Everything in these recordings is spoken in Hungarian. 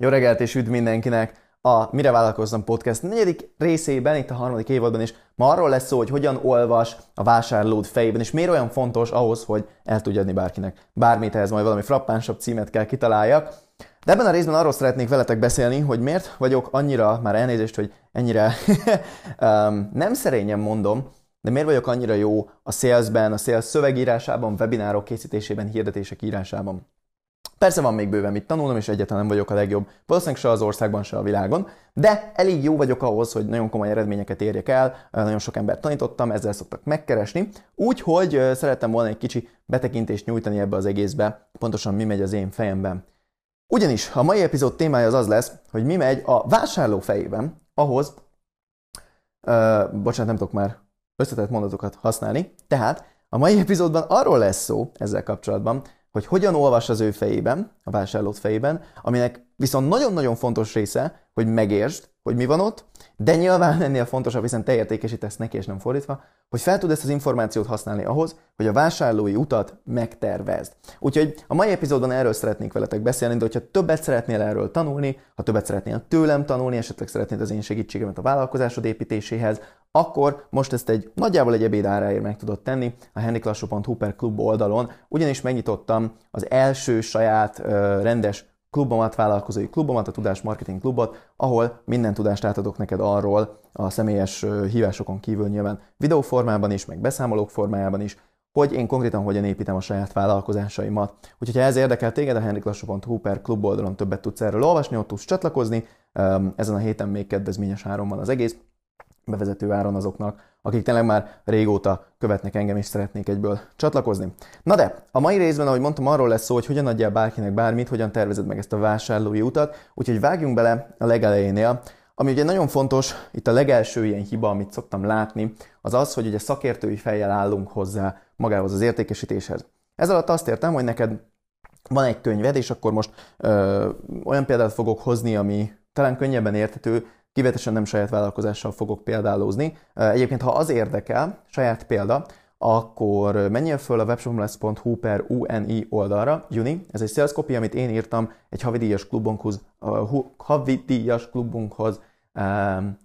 Jó reggelt és üdv mindenkinek! A Mire vállalkoztam podcast negyedik részében, itt a harmadik évadban is, ma arról lesz szó, hogy hogyan olvas a vásárlód fejében, és miért olyan fontos ahhoz, hogy el tudja adni bárkinek. Bármit ehhez majd valami frappánsabb címet kell kitaláljak. De ebben a részben arról szeretnék veletek beszélni, hogy miért vagyok annyira, már elnézést, hogy ennyire um, nem szerényen mondom, de miért vagyok annyira jó a salesben, a sales szövegírásában, webinárok készítésében, hirdetések írásában. Persze van még bőven mit tanulnom, és egyáltalán nem vagyok a legjobb, valószínűleg se az országban, se a világon, de elég jó vagyok ahhoz, hogy nagyon komoly eredményeket érjek el, nagyon sok embert tanítottam, ezzel szoktak megkeresni, úgyhogy szerettem volna egy kicsi betekintést nyújtani ebbe az egészbe, pontosan mi megy az én fejemben. Ugyanis a mai epizód témája az az lesz, hogy mi megy a vásárló fejében ahhoz, uh, bocsánat, nem tudok már összetett mondatokat használni, tehát a mai epizódban arról lesz szó ezzel kapcsolatban, hogy hogyan olvas az ő fejében, a vásárlót fejében, aminek viszont nagyon-nagyon fontos része, hogy megértsd, hogy mi van ott, de nyilván ennél fontosabb, hiszen te értékesítesz neki, és nem fordítva, hogy fel tud ezt az információt használni ahhoz, hogy a vásárlói utat megtervezd. Úgyhogy a mai epizódban erről szeretnék veletek beszélni, de hogyha többet szeretnél erről tanulni, ha többet szeretnél tőlem tanulni, esetleg szeretnéd az én segítségemet a vállalkozásod építéséhez, akkor most ezt egy nagyjából egy ebéd áráért meg tudod tenni a henriklassó.hu per klub oldalon, ugyanis megnyitottam az első saját uh, rendes klubomat, vállalkozói klubomat, a Tudás Marketing Klubot, ahol minden tudást átadok neked arról a személyes hívásokon kívül nyilván videóformában is, meg beszámolók formájában is, hogy én konkrétan hogyan építem a saját vállalkozásaimat. Úgyhogy ha ez érdekel téged, a henriklassó.hu per klub oldalon többet tudsz erről olvasni, ott tudsz csatlakozni. Ezen a héten még kedvezményes áron van az egész, bevezető áron azoknak, akik tényleg már régóta követnek engem és szeretnék egyből csatlakozni. Na de, a mai részben, ahogy mondtam, arról lesz szó, hogy hogyan adjál bárkinek bármit, hogyan tervezed meg ezt a vásárlói utat, úgyhogy vágjunk bele a legelejénél. Ami ugye nagyon fontos, itt a legelső ilyen hiba, amit szoktam látni, az az, hogy ugye szakértői fejjel állunk hozzá magához az értékesítéshez. Ez alatt azt értem, hogy neked van egy könyved, és akkor most ö, olyan példát fogok hozni, ami talán könnyebben érthető, Kivetesen nem saját vállalkozással fogok példálózni. Egyébként, ha az érdekel, saját példa, akkor menjél föl a webshopomless.hu per UNI oldalra, Uni, ez egy sales copy, amit én írtam egy havidíjas klubunkhoz, havidíjas klubunkhoz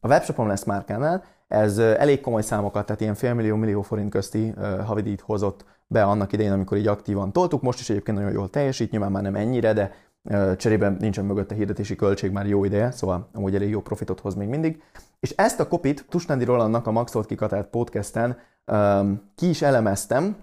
a webshopom lesz márkánál, ez elég komoly számokat, tehát ilyen félmillió-millió forint közti havidíjt hozott be annak idején, amikor így aktívan toltuk. Most is egyébként nagyon jól teljesít, nyilván már nem ennyire, de cserében nincsen mögötte hirdetési költség már jó ideje, szóval amúgy elég jó profitot hoz még mindig. És ezt a kopit Tusnádi Rolandnak a Maxolt kikatált podcasten um, ki is elemeztem,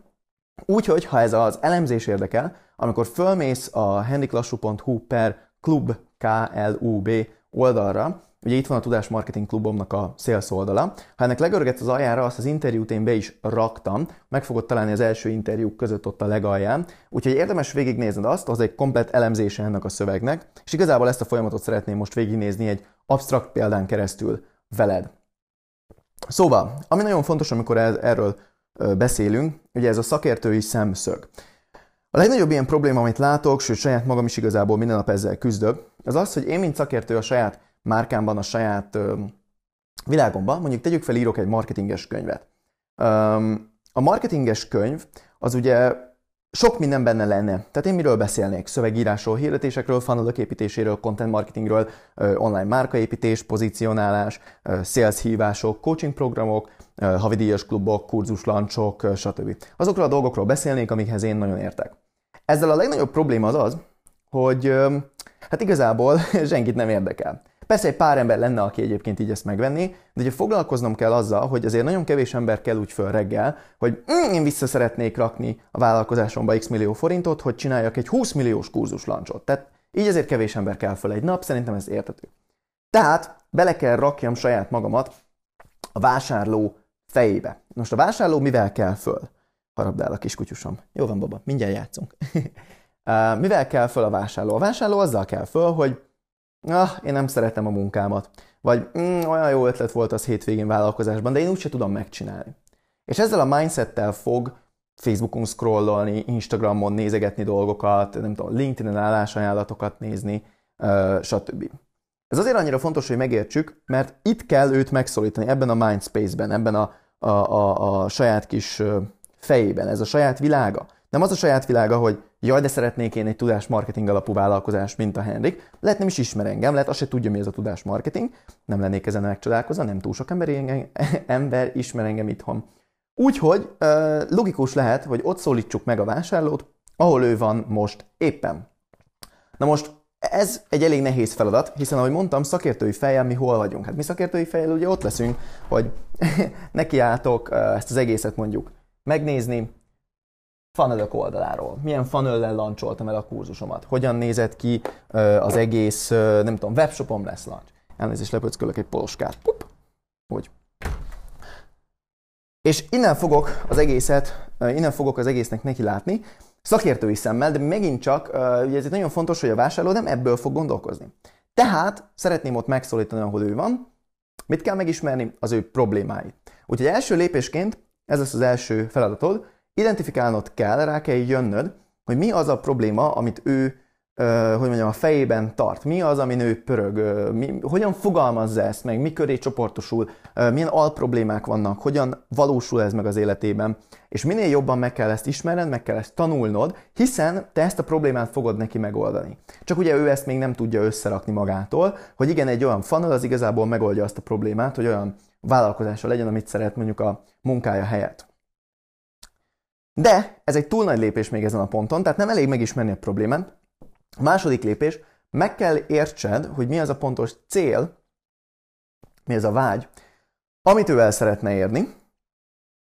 úgyhogy ha ez az elemzés érdekel, amikor fölmész a handiklassú.hu per klub KLUB oldalra, Ugye itt van a Tudás Marketing Klubomnak a sales oldala. Ha ennek legörget az aljára, azt az interjút én be is raktam, meg fogod találni az első interjúk között ott a legalján, úgyhogy érdemes végignézned azt, az egy komplet elemzése ennek a szövegnek, és igazából ezt a folyamatot szeretném most végignézni egy absztrakt példán keresztül veled. Szóval, ami nagyon fontos, amikor erről beszélünk, ugye ez a szakértői szemszög. A legnagyobb ilyen probléma, amit látok, sőt saját magam is igazából minden nap ezzel küzdök, az az, hogy én, mint szakértő a saját márkámban, a saját világomban, mondjuk tegyük fel, írok egy marketinges könyvet. A marketinges könyv az ugye sok minden benne lenne. Tehát én miről beszélnék? Szövegírásról, hirdetésekről, funnelok építéséről, content marketingről, online márkaépítés, pozícionálás, sales hívások, coaching programok, havidíjas klubok, kurzuslancsok, stb. Azokról a dolgokról beszélnék, amikhez én nagyon értek. Ezzel a legnagyobb probléma az az, hogy hát igazából senkit nem érdekel. Persze egy pár ember lenne, aki egyébként így ezt megvenni, de ugye foglalkoznom kell azzal, hogy azért nagyon kevés ember kell úgy föl reggel, hogy mm, én vissza szeretnék rakni a vállalkozásomba x millió forintot, hogy csináljak egy 20 milliós kurzuslancot. Tehát így azért kevés ember kell föl egy nap, szerintem ez értető. Tehát bele kell rakjam saját magamat a vásárló fejébe. Most a vásárló mivel kell föl? Harabdál a kiskutyusom. Jó van, baba, mindjárt játszunk. mivel kell föl a vásárló? A vásárló azzal kell föl, hogy ah, én nem szeretem a munkámat, vagy mm, olyan jó ötlet volt az hétvégén vállalkozásban, de én úgyse tudom megcsinálni. És ezzel a mindsettel fog Facebookon scrollolni, Instagramon nézegetni dolgokat, nem tudom, LinkedIn-en állásajánlatokat nézni, stb. Ez azért annyira fontos, hogy megértsük, mert itt kell őt megszólítani, ebben a mindspace-ben, ebben a, a, a, a saját kis fejében, ez a saját világa. Nem az a saját világa, hogy jaj, de szeretnék én egy tudás marketing alapú vállalkozás, mint a Henrik. Lehet nem is ismer engem, lehet azt se tudja, mi ez a tudás marketing. Nem lennék ezen megcsodálkozva, nem túl sok ember, engem, ember ismer engem itthon. Úgyhogy logikus lehet, hogy ott szólítsuk meg a vásárlót, ahol ő van most éppen. Na most ez egy elég nehéz feladat, hiszen ahogy mondtam, szakértői fejjel mi hol vagyunk. Hát mi szakértői fejjel ugye ott leszünk, hogy nekiálltok ezt az egészet mondjuk megnézni, funnelök oldaláról. Milyen funnel lancsoltam el a kurzusomat? Hogyan nézett ki az egész, nem tudom, webshopom lesz launch. Elnézést lepöckölök egy poloskát. Pup. Úgy. És innen fogok az egészet, innen fogok az egésznek neki látni, szakértői szemmel, de megint csak, ugye ez itt nagyon fontos, hogy a vásárló nem ebből fog gondolkozni. Tehát szeretném ott megszólítani, ahol ő van, mit kell megismerni? Az ő problémáit. Úgyhogy első lépésként, ez lesz az első feladatod, identifikálnod kell, rá kell jönnöd, hogy mi az a probléma, amit ő hogy mondjam, a fejében tart? Mi az, ami ő pörög? Mi, hogyan fogalmazza ezt meg? Mi köré csoportosul? Milyen alproblémák vannak? Hogyan valósul ez meg az életében? És minél jobban meg kell ezt ismerned, meg kell ezt tanulnod, hiszen te ezt a problémát fogod neki megoldani. Csak ugye ő ezt még nem tudja összerakni magától, hogy igen, egy olyan funnel az igazából megoldja azt a problémát, hogy olyan vállalkozása legyen, amit szeret mondjuk a munkája helyett. De ez egy túl nagy lépés még ezen a ponton, tehát nem elég megismerni a problémát, a második lépés, meg kell értsed, hogy mi az a pontos cél, mi az a vágy, amit ő el szeretne érni,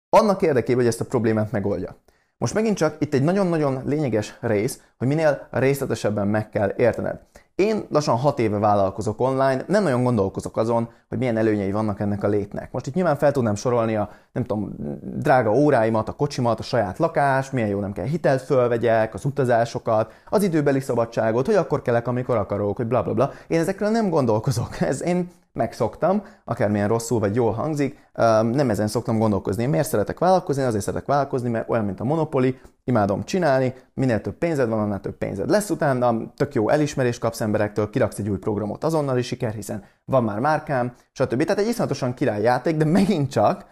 annak érdekében, hogy ezt a problémát megoldja. Most megint csak itt egy nagyon-nagyon lényeges rész, hogy minél részletesebben meg kell értened. Én lassan hat éve vállalkozok online, nem nagyon gondolkozok azon, hogy milyen előnyei vannak ennek a létnek. Most itt nyilván fel tudnám sorolni a, nem tudom, drága óráimat, a kocsimat, a saját lakást, milyen jó nem kell hitelt fölvegyek, az utazásokat, az időbeli szabadságot, hogy akkor kelek, amikor akarok, hogy bla bla bla. Én ezekről nem gondolkozok. Ez én megszoktam, akármilyen rosszul vagy jól hangzik, nem ezen szoktam gondolkozni. Én miért szeretek vállalkozni? Azért szeretek vállalkozni, mert olyan, mint a Monopoly, imádom csinálni, minél több pénzed van, annál több pénzed lesz utána, tök jó elismerést kapsz emberektől, kiraksz egy új programot azonnali siker, hiszen van már márkám, stb. Tehát egy iszonyatosan király játék, de megint csak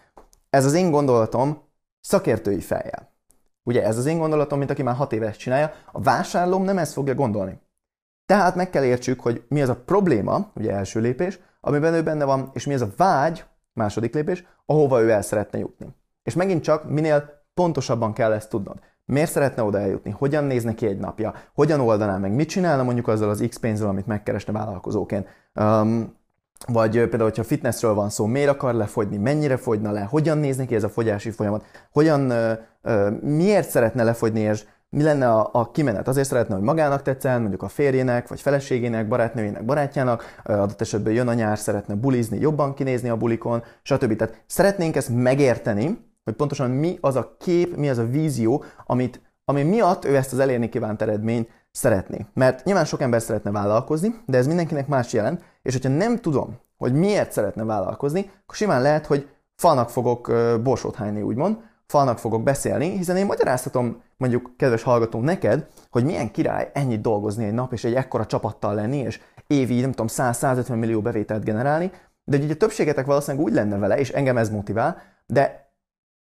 ez az én gondolatom szakértői fejjel. Ugye ez az én gondolatom, mint aki már hat éves csinálja, a vásárlóm nem ezt fogja gondolni. Tehát meg kell értsük, hogy mi az a probléma, ugye első lépés, amiben ő benne van, és mi az a vágy, második lépés, ahova ő el szeretne jutni. És megint csak minél pontosabban kell ezt tudnod. Miért szeretne oda eljutni? Hogyan néz neki egy napja? Hogyan oldaná meg? Mit csinálna mondjuk azzal az X pénzzel, amit megkeresne vállalkozóként? Um, vagy például, hogyha fitnessről van szó, miért akar lefogyni, mennyire fogyna le, hogyan néz neki ez a fogyási folyamat, hogyan, uh, uh, miért szeretne lefogyni, és mi lenne a, a kimenet? Azért szeretne, hogy magának tetszen, mondjuk a férjének, vagy feleségének, barátnőjének, barátjának, adott esetben jön a nyár, szeretne bulizni, jobban kinézni a bulikon, stb. Tehát szeretnénk ezt megérteni, hogy pontosan mi az a kép, mi az a vízió, amit, ami miatt ő ezt az elérni kívánt eredményt szeretné. Mert nyilván sok ember szeretne vállalkozni, de ez mindenkinek más jelent, és hogyha nem tudom, hogy miért szeretne vállalkozni, akkor simán lehet, hogy falnak fogok borsót hányni, úgymond, falnak fogok beszélni, hiszen én magyaráztatom mondjuk, kedves hallgató, neked, hogy milyen király ennyit dolgozni egy nap, és egy ekkora csapattal lenni, és évi, nem tudom, 100-150 millió bevételt generálni, de ugye a többségetek valószínűleg úgy lenne vele, és engem ez motivál, de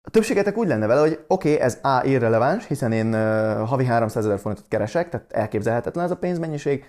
a többségetek úgy lenne vele, hogy oké, okay, ez A irreleváns, hiszen én uh, havi 300 ezer forintot keresek, tehát elképzelhetetlen ez a pénzmennyiség.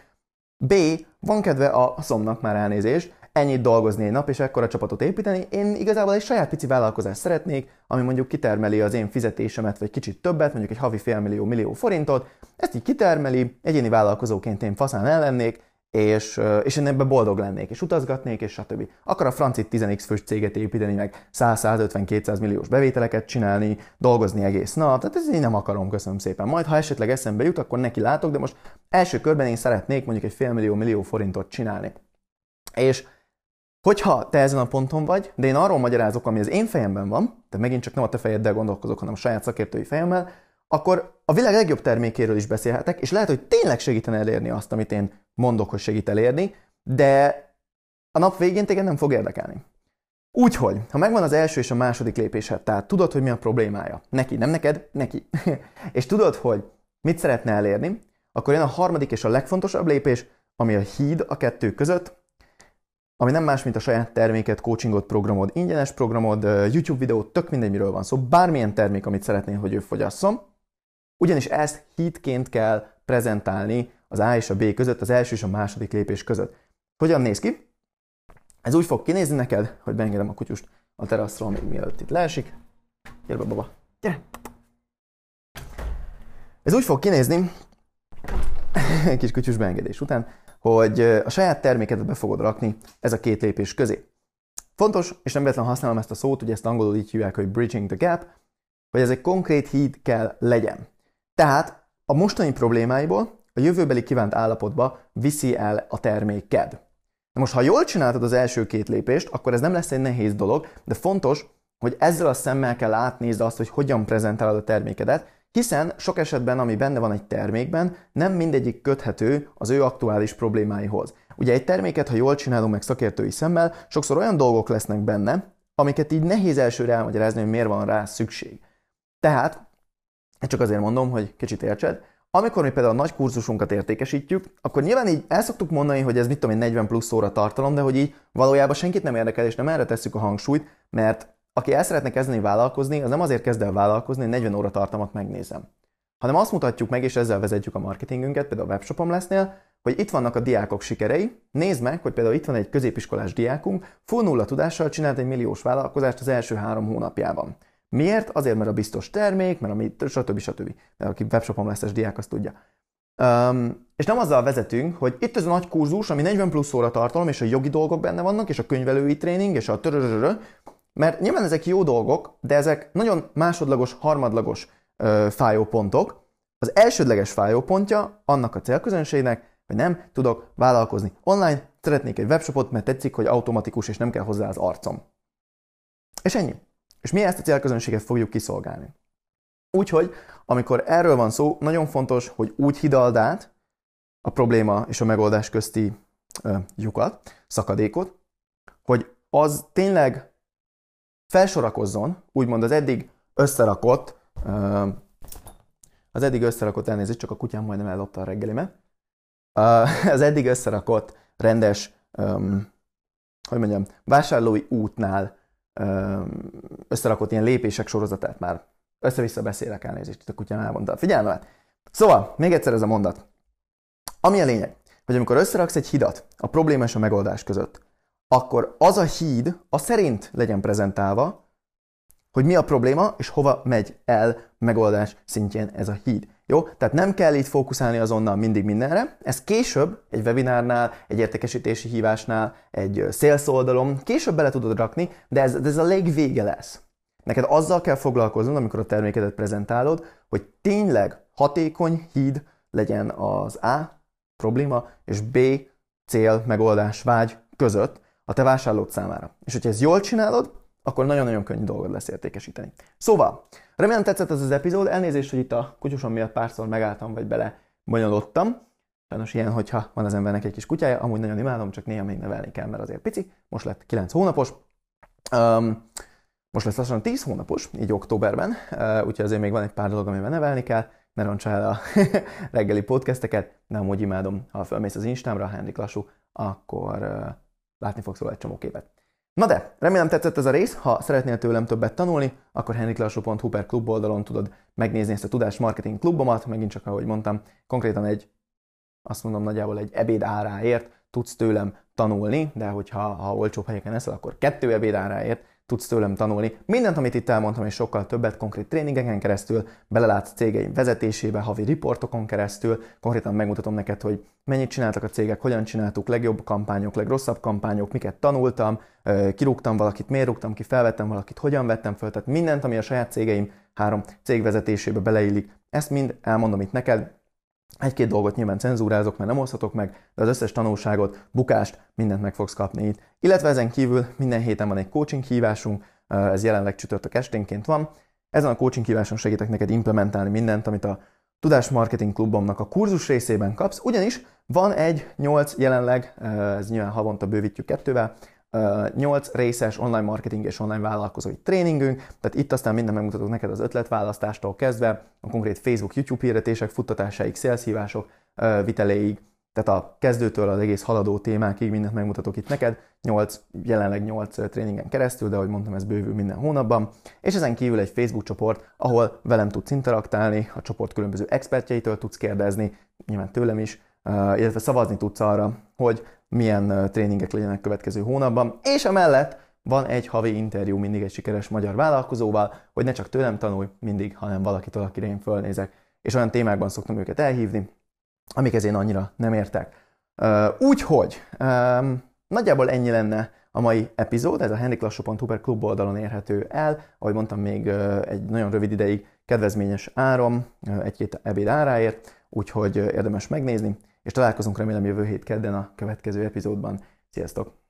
B. Van kedve a szomnak már elnézést, ennyit dolgozni egy nap, és ekkora csapatot építeni. Én igazából egy saját pici vállalkozást szeretnék, ami mondjuk kitermeli az én fizetésemet, vagy kicsit többet, mondjuk egy havi félmillió millió forintot, ezt így kitermeli, egyéni vállalkozóként én faszán ellennék, és, és én ebben boldog lennék, és utazgatnék, és stb. Akar a francit 10x fős céget építeni, meg 100-150-200 milliós bevételeket csinálni, dolgozni egész nap, tehát ez én nem akarom, köszönöm szépen. Majd, ha esetleg eszembe jut, akkor neki látok, de most első körben én szeretnék mondjuk egy félmillió millió forintot csinálni. És Hogyha te ezen a ponton vagy, de én arról magyarázok, ami az én fejemben van, de megint csak nem a te fejeddel gondolkozok, hanem a saját szakértői fejemmel, akkor a világ legjobb termékéről is beszélhetek, és lehet, hogy tényleg segítene elérni azt, amit én mondok, hogy segít elérni, de a nap végén téged nem fog érdekelni. Úgyhogy, ha megvan az első és a második lépésed, tehát tudod, hogy mi a problémája, neki, nem neked, neki, és tudod, hogy mit szeretne elérni, akkor jön a harmadik és a legfontosabb lépés, ami a híd a kettő között, ami nem más, mint a saját terméket, coachingot, programod, ingyenes programod, YouTube videót, tök mindegy, miről van szó, bármilyen termék, amit szeretnél, hogy ő fogyasszon, Ugyanis ezt hitként kell prezentálni az A és a B között, az első és a második lépés között. Hogyan néz ki? Ez úgy fog kinézni neked, hogy beengedem a kutyust a teraszról, még mielőtt itt leesik. Gyere be, baba. Gyere! Ez úgy fog kinézni, kis kutyus beengedés után, hogy a saját termékedet be fogod rakni ez a két lépés közé. Fontos, és nem véletlenül használom ezt a szót, hogy ezt angolul így hívják, hogy bridging the gap, hogy ez egy konkrét híd kell legyen. Tehát a mostani problémáiból a jövőbeli kívánt állapotba viszi el a terméked. Na most, ha jól csináltad az első két lépést, akkor ez nem lesz egy nehéz dolog, de fontos, hogy ezzel a szemmel kell átnézd azt, hogy hogyan prezentálod a termékedet, hiszen sok esetben, ami benne van egy termékben, nem mindegyik köthető az ő aktuális problémáihoz. Ugye egy terméket, ha jól csinálunk meg szakértői szemmel, sokszor olyan dolgok lesznek benne, amiket így nehéz elsőre elmagyarázni, hogy miért van rá szükség. Tehát, csak azért mondom, hogy kicsit értsed, amikor mi például a nagy kurzusunkat értékesítjük, akkor nyilván így el szoktuk mondani, hogy ez mit tudom én 40 plusz óra tartalom, de hogy így valójában senkit nem érdekel, és nem erre tesszük a hangsúlyt, mert aki el szeretne kezdeni vállalkozni, az nem azért kezd el vállalkozni, hogy 40 óra tartalmat megnézem. Hanem azt mutatjuk meg, és ezzel vezetjük a marketingünket, például a webshopom lesznél, hogy itt vannak a diákok sikerei, nézd meg, hogy például itt van egy középiskolás diákunk, full nulla tudással csinált egy milliós vállalkozást az első három hónapjában. Miért? Azért, mert a biztos termék, mert ami, stb. stb. Mert aki webshopom lesz, diák, azt tudja. Um, és nem azzal vezetünk, hogy itt ez a nagy kurzus, ami 40 plusz óra tartalom, és a jogi dolgok benne vannak, és a könyvelői tréning, és a törörörö, mert nyilván ezek jó dolgok, de ezek nagyon másodlagos, harmadlagos ö, fájópontok. Az elsődleges fájópontja annak a célközönségnek, hogy nem tudok vállalkozni online, szeretnék egy webshopot, mert tetszik, hogy automatikus, és nem kell hozzá az arcom. És ennyi. És mi ezt a célközönséget fogjuk kiszolgálni. Úgyhogy, amikor erről van szó, nagyon fontos, hogy úgy hidald át a probléma és a megoldás közti ö, lyukat, szakadékot, hogy az tényleg felsorakozzon, úgymond az eddig összerakott, az eddig összerakott, elnézést, csak a kutyám majdnem ellopta a reggelimet, az eddig összerakott rendes, hogy mondjam, vásárlói útnál összerakott ilyen lépések sorozatát már össze-vissza beszélek elnézést, itt a kutyám elmondta figyelmet. Szóval, még egyszer ez a mondat. Ami a lényeg, hogy amikor összeraksz egy hidat a probléma és a megoldás között, akkor az a híd a szerint legyen prezentálva, hogy mi a probléma, és hova megy el megoldás szintjén ez a híd. Jó? Tehát nem kell itt fókuszálni azonnal mindig mindenre. Ez később egy webinárnál, egy értékesítési hívásnál, egy sales oldalon később bele tudod rakni, de ez, ez a legvége lesz. Neked azzal kell foglalkoznod, amikor a termékedet prezentálod, hogy tényleg hatékony híd legyen az A probléma és B cél, megoldás, vágy között a te vásárlód számára. És hogyha ezt jól csinálod, akkor nagyon-nagyon könnyű dolgod lesz értékesíteni. Szóval, remélem tetszett ez az epizód, elnézést, hogy itt a kutyusom miatt párszor megálltam, vagy bele bonyolódtam. Sajnos ilyen, hogyha van az embernek egy kis kutyája, amúgy nagyon imádom, csak néha még nevelni kell, mert azért pici. Most lett 9 hónapos. Um, most lesz lassan 10 hónapos, így októberben, uh, úgyhogy azért még van egy pár dolog, amivel nevelni kell, ne roncsa el a reggeli podcasteket, de amúgy imádom, ha felmész az Instámra, Henrik Lassú, akkor uh, látni fogsz róla egy csomó képet. Na de, remélem tetszett ez a rész, ha szeretnél tőlem többet tanulni, akkor henriklassó.hu per klub oldalon tudod megnézni ezt a tudás marketing klubomat, megint csak ahogy mondtam, konkrétan egy, azt mondom nagyjából egy ebéd áráért tudsz tőlem tanulni, de hogyha ha olcsóbb helyeken eszel, akkor kettő ebéd áráért tudsz tőlem tanulni. Mindent, amit itt elmondtam, és sokkal többet konkrét tréningeken keresztül, belelátsz cégeim vezetésébe, havi riportokon keresztül, konkrétan megmutatom neked, hogy mennyit csináltak a cégek, hogyan csináltuk, legjobb kampányok, legrosszabb kampányok, miket tanultam, kirúgtam valakit, miért rúgtam ki, felvettem valakit, hogyan vettem föl, tehát mindent, ami a saját cégeim három cég vezetésébe beleillik, ezt mind elmondom itt neked, egy-két dolgot nyilván cenzúrázok, mert nem oszthatok meg, de az összes tanulságot, bukást, mindent meg fogsz kapni itt. Illetve ezen kívül minden héten van egy coaching hívásunk, ez jelenleg csütörtök esténként van. Ezen a coaching híváson segítek neked implementálni mindent, amit a Tudás Marketing Klubomnak a kurzus részében kapsz, ugyanis van egy 8 jelenleg, ez nyilván havonta bővítjük kettővel, 8 részes online marketing és online vállalkozói tréningünk, tehát itt aztán minden megmutatok neked az ötletválasztástól kezdve, a konkrét Facebook, YouTube hirdetések futtatásáig, szélszhívások viteléig, Tehát a kezdőtől az egész haladó témákig mindent megmutatok itt neked, 8, jelenleg 8 tréningen keresztül, de ahogy mondtam, ez bővül minden hónapban. És ezen kívül egy Facebook csoport, ahol velem tudsz interaktálni, a csoport különböző expertjeitől tudsz kérdezni, nyilván tőlem is, illetve szavazni tudsz arra, hogy milyen tréningek legyenek következő hónapban, és emellett van egy havi interjú mindig egy sikeres magyar vállalkozóval, hogy ne csak tőlem tanulj mindig, hanem valakitől, akire én fölnézek. És olyan témákban szoktam őket elhívni, amikhez én annyira nem értek. Úgyhogy nagyjából ennyi lenne a mai epizód, ez a henriklassó.hu per klub oldalon érhető el, ahogy mondtam, még egy nagyon rövid ideig kedvezményes árom, egy-két ebéd áráért, úgyhogy érdemes megnézni, és találkozunk remélem jövő hét kedden a következő epizódban. Sziasztok!